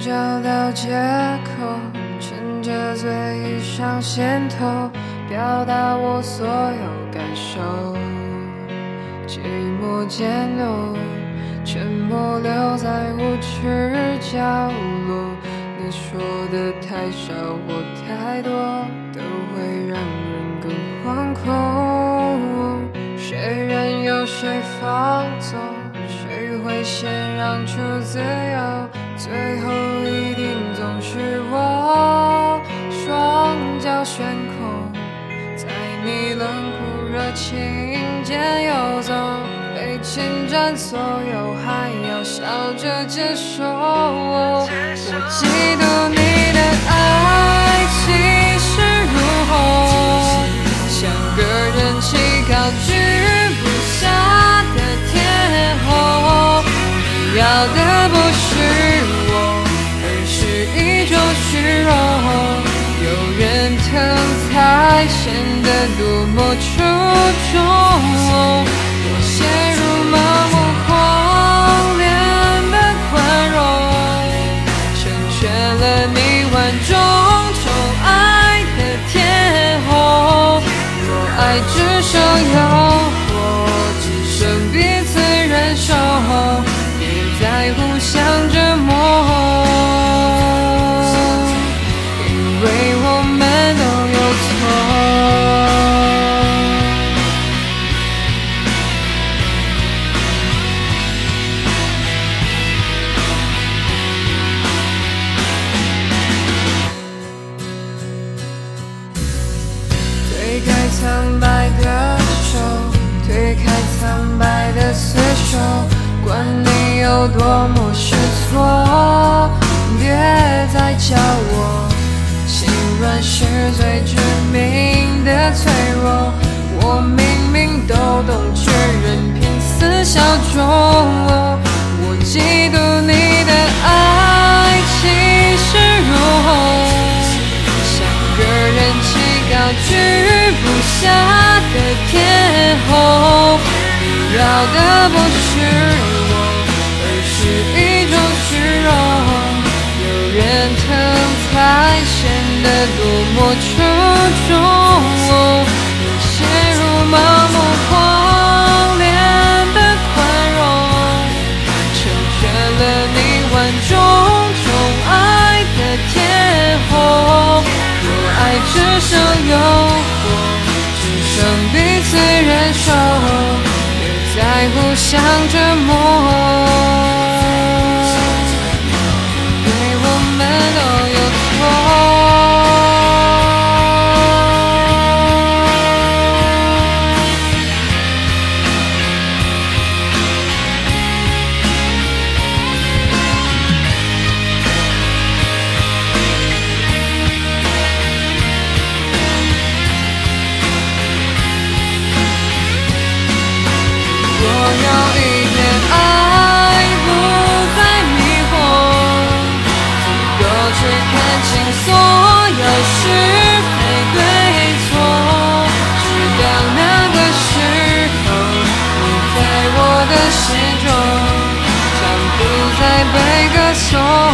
找到借口，趁着醉意上心头，表达我所有感受。寂寞渐浓，沉默留在无耻角落。你说的太少或太多，都会让人更惶恐。谁任由谁放纵，谁会先让出自由？最后一定总是我，双脚悬空，在你冷酷热情间游走，被侵占所有，还要笑着接受。我虚荣。有人疼才显得多么出众。我陷入盲目狂恋的宽容，成全了你万众宠爱的天后。若爱只剩诱推开苍白的手，推开苍白的厮守，管你有多么失措，别再叫我心软是最致命的脆弱。我明明都懂，却任凭死小众。多么出众。我陷入盲目狂恋的宽容，成全了你万种宠爱的天后。若爱只剩诱惑，只剩彼此忍受，别再互相折磨看清所有是非对错直到那个时候你在我的心中将不再被歌颂